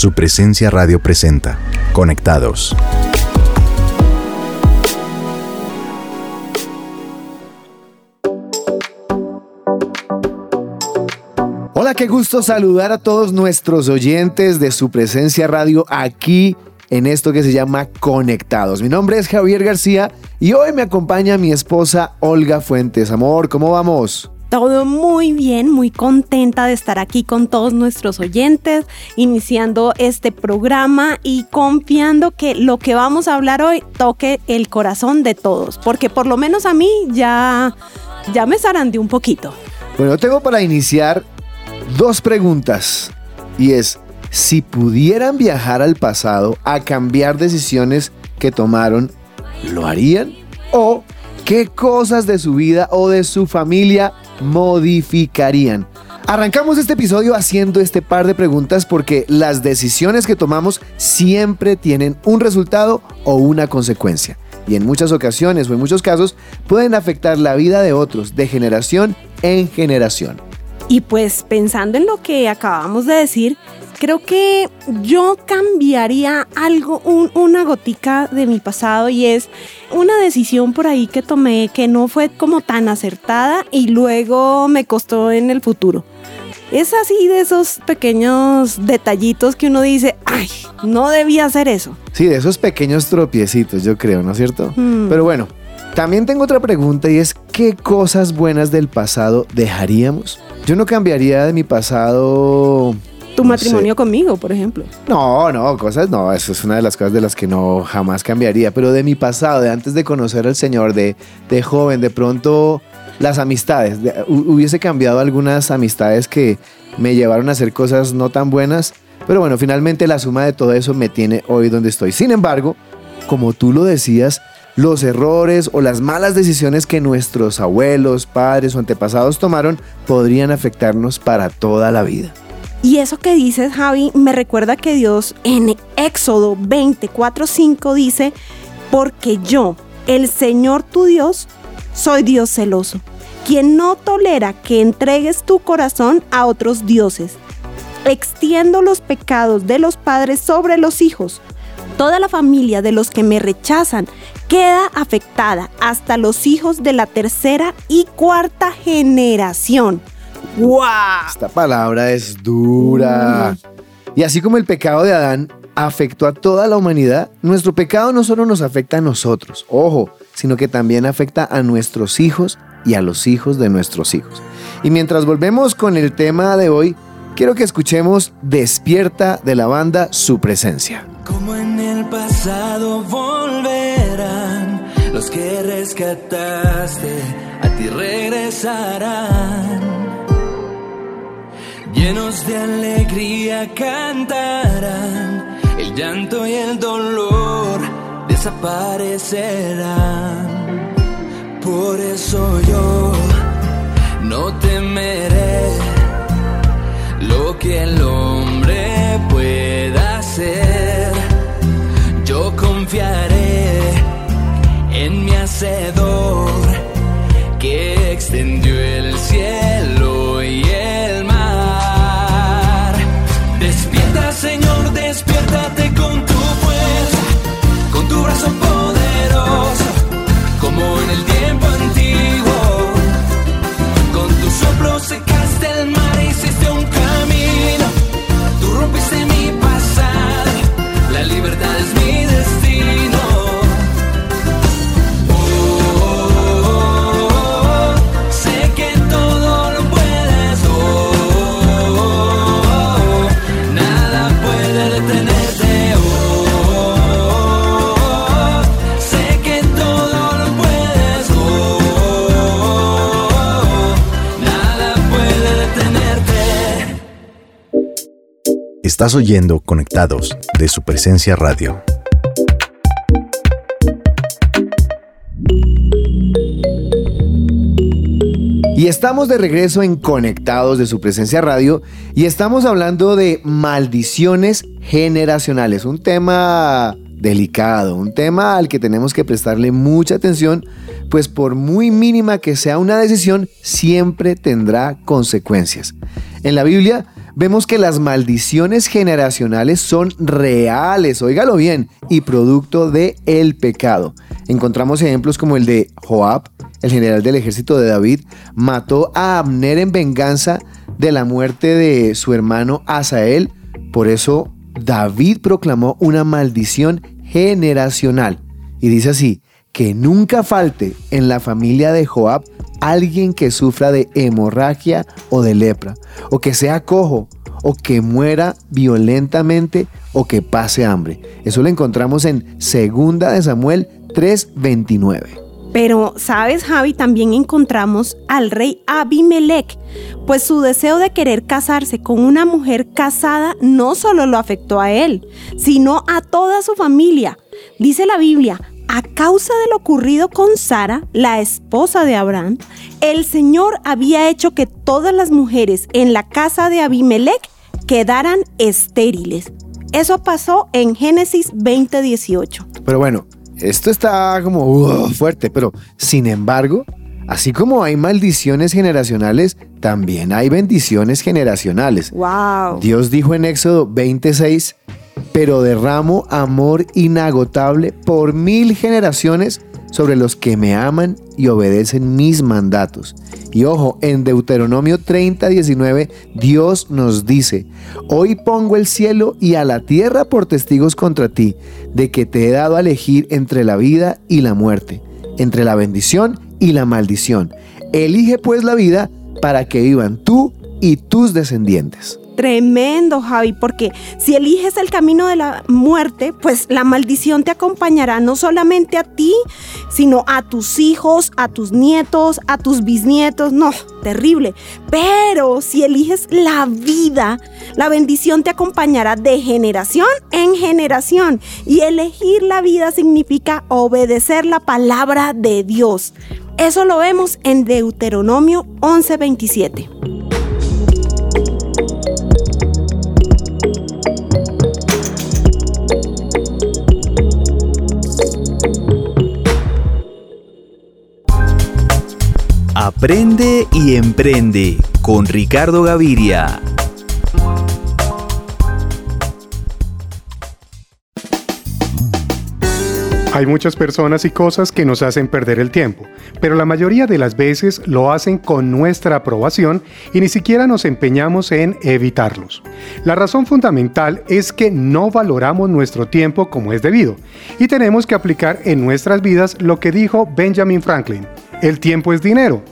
Su presencia radio presenta. Conectados. Hola, qué gusto saludar a todos nuestros oyentes de su presencia radio aquí en esto que se llama Conectados. Mi nombre es Javier García y hoy me acompaña mi esposa Olga Fuentes. Amor, ¿cómo vamos? Todo muy bien, muy contenta de estar aquí con todos nuestros oyentes, iniciando este programa y confiando que lo que vamos a hablar hoy toque el corazón de todos, porque por lo menos a mí ya, ya me de un poquito. Bueno, tengo para iniciar dos preguntas y es, si pudieran viajar al pasado a cambiar decisiones que tomaron, ¿lo harían? ¿O qué cosas de su vida o de su familia modificarían? Arrancamos este episodio haciendo este par de preguntas porque las decisiones que tomamos siempre tienen un resultado o una consecuencia. Y en muchas ocasiones o en muchos casos pueden afectar la vida de otros de generación en generación. Y pues pensando en lo que acabamos de decir, creo que yo cambiaría algo, una gotica de mi pasado y es una decisión por ahí que tomé que no fue como tan acertada y luego me costó en el futuro. Es así de esos pequeños detallitos que uno dice, ay, no debía hacer eso. Sí, de esos pequeños tropiecitos, yo creo, ¿no es cierto? Hmm. Pero bueno, también tengo otra pregunta y es, ¿qué cosas buenas del pasado dejaríamos? Yo no cambiaría de mi pasado tu matrimonio conmigo, por ejemplo. No, no, cosas no, eso es una de las cosas de las que no jamás cambiaría, pero de mi pasado, de antes de conocer al Señor, de, de joven, de pronto las amistades, hubiese cambiado algunas amistades que me llevaron a hacer cosas no tan buenas, pero bueno, finalmente la suma de todo eso me tiene hoy donde estoy. Sin embargo, como tú lo decías, los errores o las malas decisiones que nuestros abuelos, padres o antepasados tomaron podrían afectarnos para toda la vida. Y eso que dices, Javi, me recuerda que Dios en Éxodo 24:5 dice, porque yo, el Señor tu Dios, soy Dios celoso, quien no tolera que entregues tu corazón a otros dioses. Extiendo los pecados de los padres sobre los hijos. Toda la familia de los que me rechazan queda afectada hasta los hijos de la tercera y cuarta generación. ¡Wow! Esta palabra es dura. Y así como el pecado de Adán afectó a toda la humanidad, nuestro pecado no solo nos afecta a nosotros, ojo, sino que también afecta a nuestros hijos y a los hijos de nuestros hijos. Y mientras volvemos con el tema de hoy, quiero que escuchemos Despierta de la banda Su Presencia. Como en el pasado volverán los que rescataste, a ti regresarán. Llenos de alegría cantarán, el llanto y el dolor desaparecerán. Por eso yo no temeré Estás oyendo Conectados de su presencia radio. Y estamos de regreso en Conectados de su presencia radio y estamos hablando de maldiciones generacionales, un tema delicado, un tema al que tenemos que prestarle mucha atención, pues por muy mínima que sea una decisión, siempre tendrá consecuencias. En la Biblia vemos que las maldiciones generacionales son reales, óigalo bien, y producto de el pecado. Encontramos ejemplos como el de Joab, el general del ejército de David, mató a Abner en venganza de la muerte de su hermano Asael. Por eso David proclamó una maldición generacional. Y dice así, que nunca falte en la familia de Joab alguien que sufra de hemorragia o de lepra, o que sea cojo, o que muera violentamente, o que pase hambre. Eso lo encontramos en 2 de Samuel 3:29. Pero, ¿sabes, Javi? También encontramos al rey Abimelech, pues su deseo de querer casarse con una mujer casada no solo lo afectó a él, sino a toda su familia. Dice la Biblia, a causa de lo ocurrido con Sara, la esposa de Abraham, el Señor había hecho que todas las mujeres en la casa de Abimelech quedaran estériles. Eso pasó en Génesis 20:18. Pero bueno, esto está como uh, fuerte, pero sin embargo, así como hay maldiciones generacionales, también hay bendiciones generacionales. Wow. Dios dijo en Éxodo 26, pero derramo amor inagotable por mil generaciones sobre los que me aman y obedecen mis mandatos. Y ojo, en Deuteronomio 30, 19, Dios nos dice, hoy pongo el cielo y a la tierra por testigos contra ti, de que te he dado a elegir entre la vida y la muerte, entre la bendición y la maldición. Elige pues la vida para que vivan tú y tus descendientes. Tremendo, Javi, porque si eliges el camino de la muerte, pues la maldición te acompañará no solamente a ti, sino a tus hijos, a tus nietos, a tus bisnietos. No, terrible. Pero si eliges la vida, la bendición te acompañará de generación en generación. Y elegir la vida significa obedecer la palabra de Dios. Eso lo vemos en Deuteronomio 11:27. Aprende y emprende con Ricardo Gaviria. Hay muchas personas y cosas que nos hacen perder el tiempo, pero la mayoría de las veces lo hacen con nuestra aprobación y ni siquiera nos empeñamos en evitarlos. La razón fundamental es que no valoramos nuestro tiempo como es debido y tenemos que aplicar en nuestras vidas lo que dijo Benjamin Franklin, el tiempo es dinero,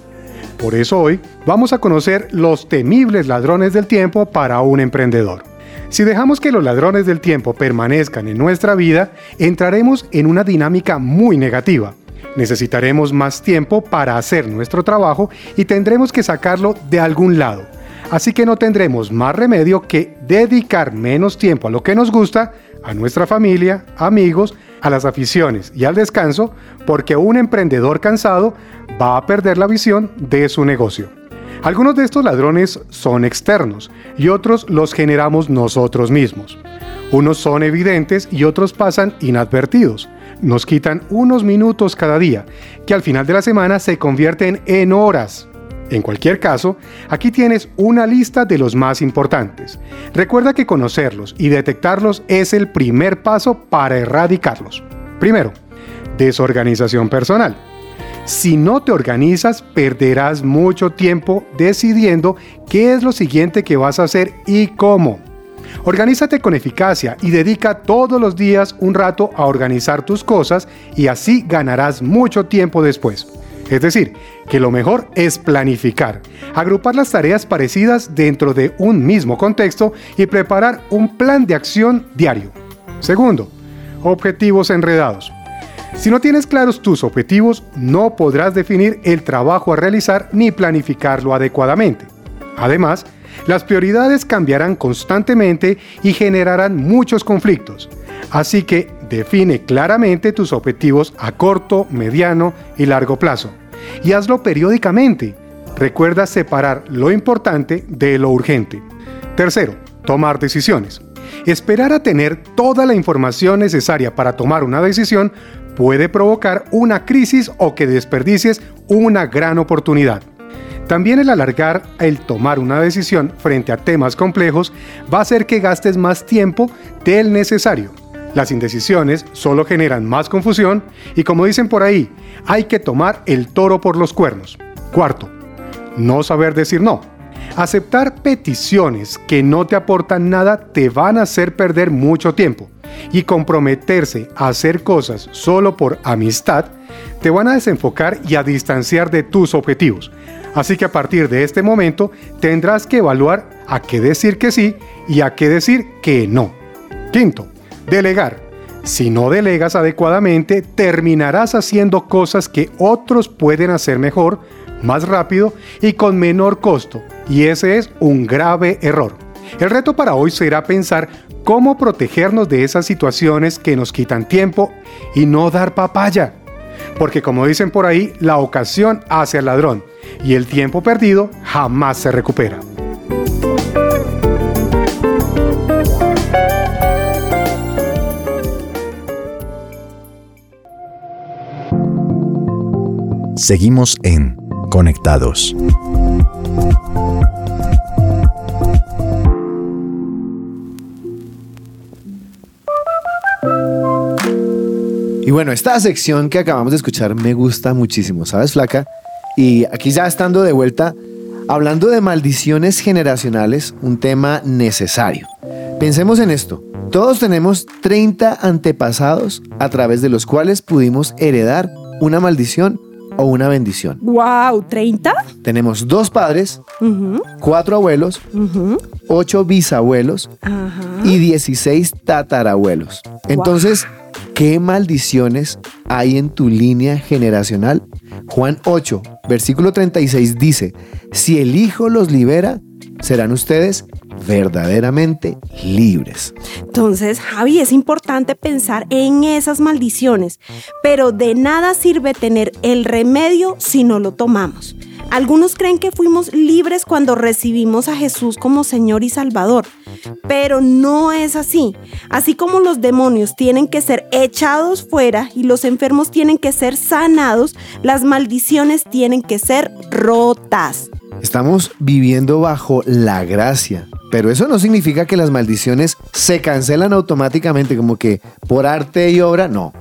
por eso hoy vamos a conocer los temibles ladrones del tiempo para un emprendedor. Si dejamos que los ladrones del tiempo permanezcan en nuestra vida, entraremos en una dinámica muy negativa. Necesitaremos más tiempo para hacer nuestro trabajo y tendremos que sacarlo de algún lado. Así que no tendremos más remedio que dedicar menos tiempo a lo que nos gusta, a nuestra familia, amigos, a las aficiones y al descanso, porque un emprendedor cansado va a perder la visión de su negocio. Algunos de estos ladrones son externos y otros los generamos nosotros mismos. Unos son evidentes y otros pasan inadvertidos. Nos quitan unos minutos cada día, que al final de la semana se convierten en horas. En cualquier caso, aquí tienes una lista de los más importantes. Recuerda que conocerlos y detectarlos es el primer paso para erradicarlos. Primero, desorganización personal. Si no te organizas, perderás mucho tiempo decidiendo qué es lo siguiente que vas a hacer y cómo. Organízate con eficacia y dedica todos los días un rato a organizar tus cosas y así ganarás mucho tiempo después. Es decir, que lo mejor es planificar, agrupar las tareas parecidas dentro de un mismo contexto y preparar un plan de acción diario. Segundo, objetivos enredados. Si no tienes claros tus objetivos, no podrás definir el trabajo a realizar ni planificarlo adecuadamente. Además, las prioridades cambiarán constantemente y generarán muchos conflictos. Así que define claramente tus objetivos a corto, mediano y largo plazo. Y hazlo periódicamente. Recuerda separar lo importante de lo urgente. Tercero, tomar decisiones. Esperar a tener toda la información necesaria para tomar una decisión puede provocar una crisis o que desperdicies una gran oportunidad. También el alargar el tomar una decisión frente a temas complejos va a hacer que gastes más tiempo del necesario. Las indecisiones solo generan más confusión y como dicen por ahí, hay que tomar el toro por los cuernos. Cuarto, no saber decir no. Aceptar peticiones que no te aportan nada te van a hacer perder mucho tiempo y comprometerse a hacer cosas solo por amistad te van a desenfocar y a distanciar de tus objetivos. Así que a partir de este momento tendrás que evaluar a qué decir que sí y a qué decir que no. Quinto, delegar. Si no delegas adecuadamente, terminarás haciendo cosas que otros pueden hacer mejor, más rápido y con menor costo. Y ese es un grave error. El reto para hoy será pensar cómo protegernos de esas situaciones que nos quitan tiempo y no dar papaya. Porque como dicen por ahí, la ocasión hace al ladrón y el tiempo perdido jamás se recupera. Seguimos en Conectados. Y bueno, esta sección que acabamos de escuchar me gusta muchísimo, ¿sabes, Flaca? Y aquí ya estando de vuelta, hablando de maldiciones generacionales, un tema necesario. Pensemos en esto. Todos tenemos 30 antepasados a través de los cuales pudimos heredar una maldición o una bendición. ¡Wow! ¿30? Tenemos dos padres, cuatro abuelos, ocho bisabuelos y 16 tatarabuelos. Entonces, ¿qué maldiciones hay en tu línea generacional? Juan 8, versículo 36 dice, si el Hijo los libera, serán ustedes verdaderamente libres. Entonces, Javi, es importante pensar en esas maldiciones, pero de nada sirve tener el remedio si no lo tomamos. Algunos creen que fuimos libres cuando recibimos a Jesús como Señor y Salvador, pero no es así. Así como los demonios tienen que ser echados fuera y los enfermos tienen que ser sanados, las maldiciones tienen que ser rotas. Estamos viviendo bajo la gracia, pero eso no significa que las maldiciones se cancelan automáticamente como que por arte y obra, no.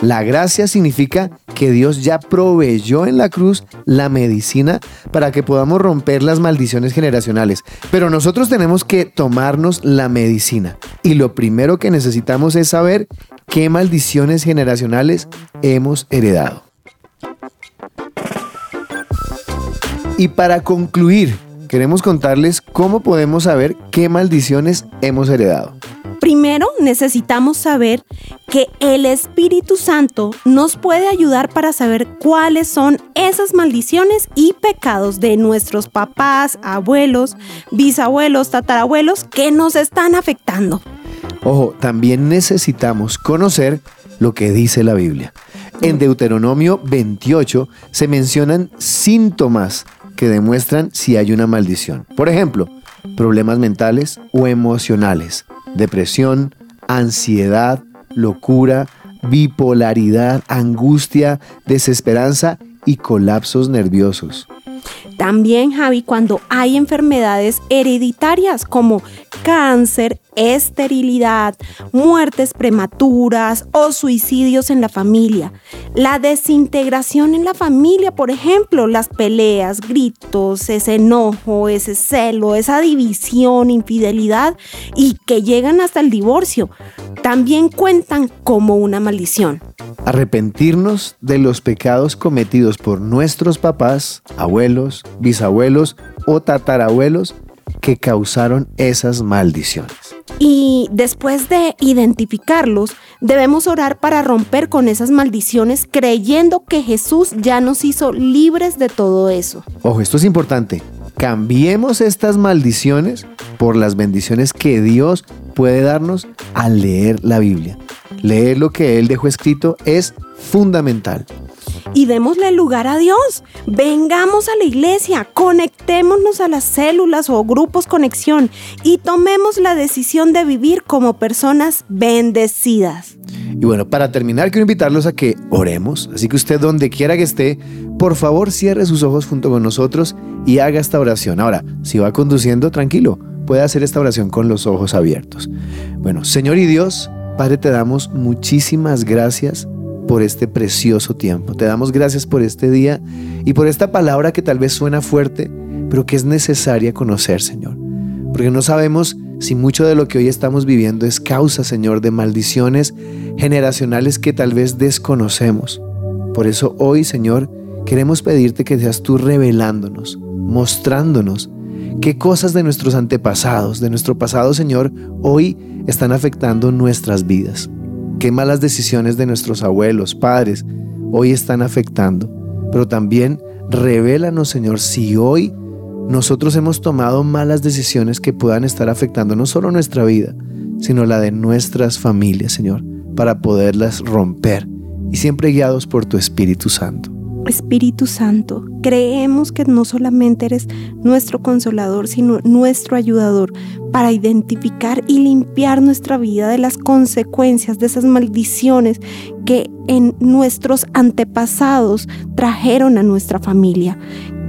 La gracia significa que Dios ya proveyó en la cruz la medicina para que podamos romper las maldiciones generacionales. Pero nosotros tenemos que tomarnos la medicina. Y lo primero que necesitamos es saber qué maldiciones generacionales hemos heredado. Y para concluir, queremos contarles cómo podemos saber qué maldiciones hemos heredado. Primero necesitamos saber que el Espíritu Santo nos puede ayudar para saber cuáles son esas maldiciones y pecados de nuestros papás, abuelos, bisabuelos, tatarabuelos que nos están afectando. Ojo, también necesitamos conocer lo que dice la Biblia. En Deuteronomio 28 se mencionan síntomas que demuestran si hay una maldición. Por ejemplo, problemas mentales o emocionales, depresión, ansiedad, locura, bipolaridad, angustia, desesperanza y colapsos nerviosos. También, Javi, cuando hay enfermedades hereditarias como cáncer, esterilidad, muertes prematuras o suicidios en la familia. La desintegración en la familia, por ejemplo, las peleas, gritos, ese enojo, ese celo, esa división, infidelidad y que llegan hasta el divorcio, también cuentan como una maldición. Arrepentirnos de los pecados cometidos por nuestros papás, abuelos, bisabuelos o tatarabuelos que causaron esas maldiciones. Y después de identificarlos, debemos orar para romper con esas maldiciones creyendo que Jesús ya nos hizo libres de todo eso. Ojo, esto es importante. Cambiemos estas maldiciones por las bendiciones que Dios puede darnos al leer la Biblia. Leer lo que Él dejó escrito es fundamental. Y démosle lugar a Dios. Vengamos a la iglesia, conectémonos a las células o grupos conexión y tomemos la decisión de vivir como personas bendecidas. Y bueno, para terminar, quiero invitarlos a que oremos. Así que usted, donde quiera que esté, por favor cierre sus ojos junto con nosotros y haga esta oración. Ahora, si va conduciendo, tranquilo, puede hacer esta oración con los ojos abiertos. Bueno, Señor y Dios, Padre, te damos muchísimas gracias por este precioso tiempo. Te damos gracias por este día y por esta palabra que tal vez suena fuerte, pero que es necesaria conocer, Señor. Porque no sabemos si mucho de lo que hoy estamos viviendo es causa, Señor, de maldiciones generacionales que tal vez desconocemos. Por eso hoy, Señor, queremos pedirte que seas tú revelándonos, mostrándonos qué cosas de nuestros antepasados, de nuestro pasado, Señor, hoy están afectando nuestras vidas. Qué malas decisiones de nuestros abuelos, padres, hoy están afectando. Pero también revélanos, Señor, si hoy nosotros hemos tomado malas decisiones que puedan estar afectando no solo nuestra vida, sino la de nuestras familias, Señor, para poderlas romper y siempre guiados por tu Espíritu Santo. Espíritu Santo, creemos que no solamente eres nuestro consolador, sino nuestro ayudador para identificar y limpiar nuestra vida de las consecuencias de esas maldiciones que en nuestros antepasados trajeron a nuestra familia.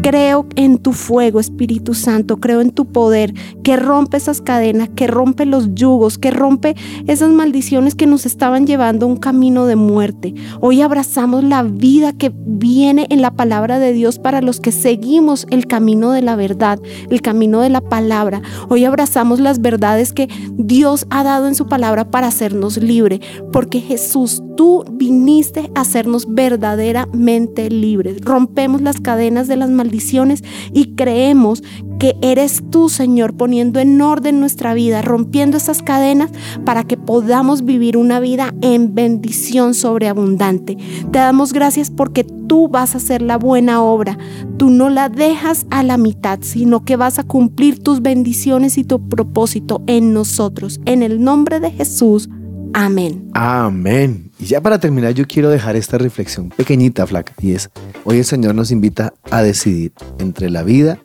Creo en tu fuego, Espíritu Santo, creo en tu poder que rompe esas cadenas, que rompe los yugos, que rompe esas maldiciones que nos estaban llevando a un camino de muerte. Hoy abrazamos la vida que viene en la palabra de Dios para los que seguimos el camino de la verdad, el camino de la palabra. Hoy abrazamos las verdades que Dios ha dado en su palabra para hacernos libre, porque Jesús, tú viniste a hacernos verdaderamente libres. Rompemos las cadenas de las maldiciones y creemos que eres tú, Señor, poniendo en orden nuestra vida, rompiendo esas cadenas para que podamos vivir una vida en bendición sobreabundante. Te damos gracias porque tú vas a hacer la buena obra. Tú no la dejas a la mitad, sino que vas a cumplir tus bendiciones y tu propósito en nosotros. En el nombre de Jesús. Amén. Amén. Y ya para terminar, yo quiero dejar esta reflexión pequeñita, flaca, y es, hoy el Señor nos invita a decidir entre la vida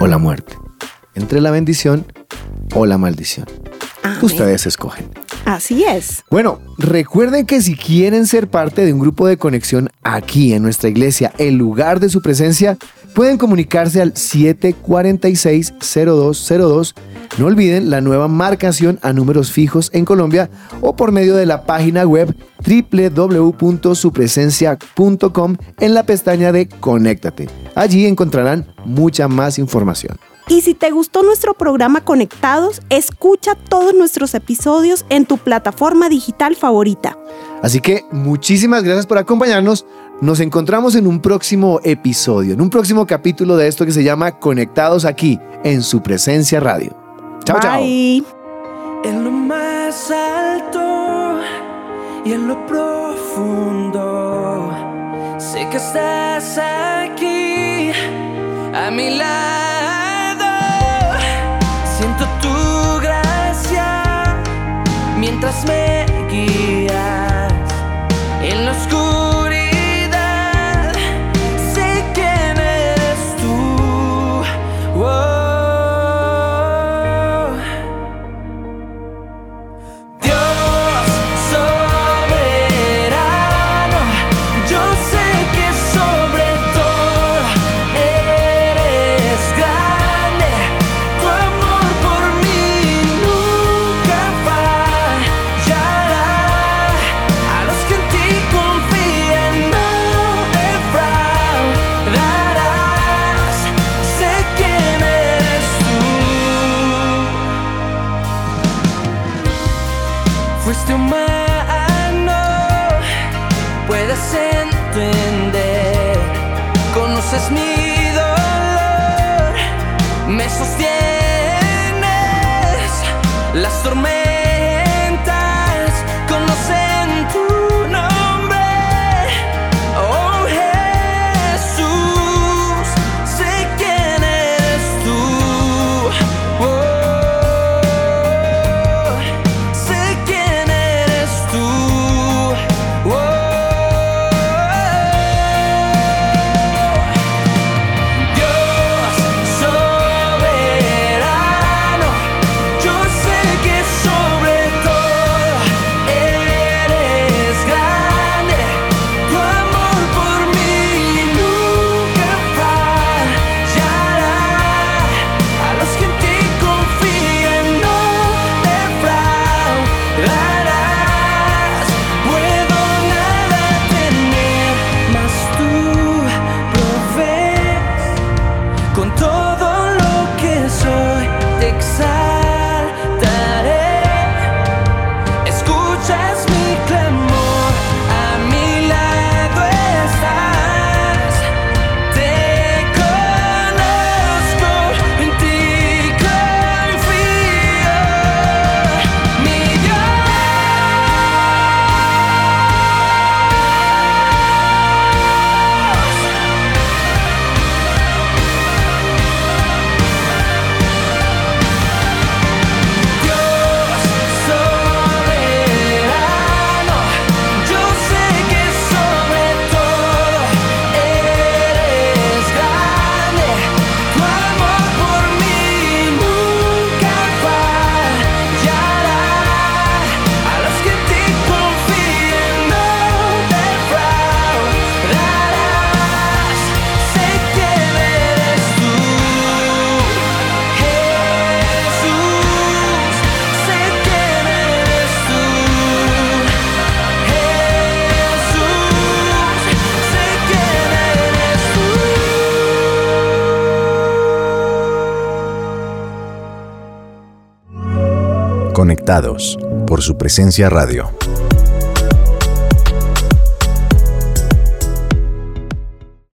o la muerte, entre la bendición o la maldición. Ustedes escogen. Así es. Bueno, recuerden que si quieren ser parte de un grupo de conexión aquí en nuestra iglesia, el lugar de su presencia, pueden comunicarse al 746-0202. No olviden la nueva marcación a números fijos en Colombia o por medio de la página web www.supresencia.com en la pestaña de Conéctate. Allí encontrarán mucha más información. Y si te gustó nuestro programa Conectados, escucha todos nuestros episodios en tu plataforma digital favorita. Así que muchísimas gracias por acompañarnos. Nos encontramos en un próximo episodio, en un próximo capítulo de esto que se llama Conectados aquí, en su presencia radio. Chao, chao. En lo más alto y en lo profundo, sé que estás aquí a mi lado. Siento tu gracia mientras me to my. Por su presencia radio.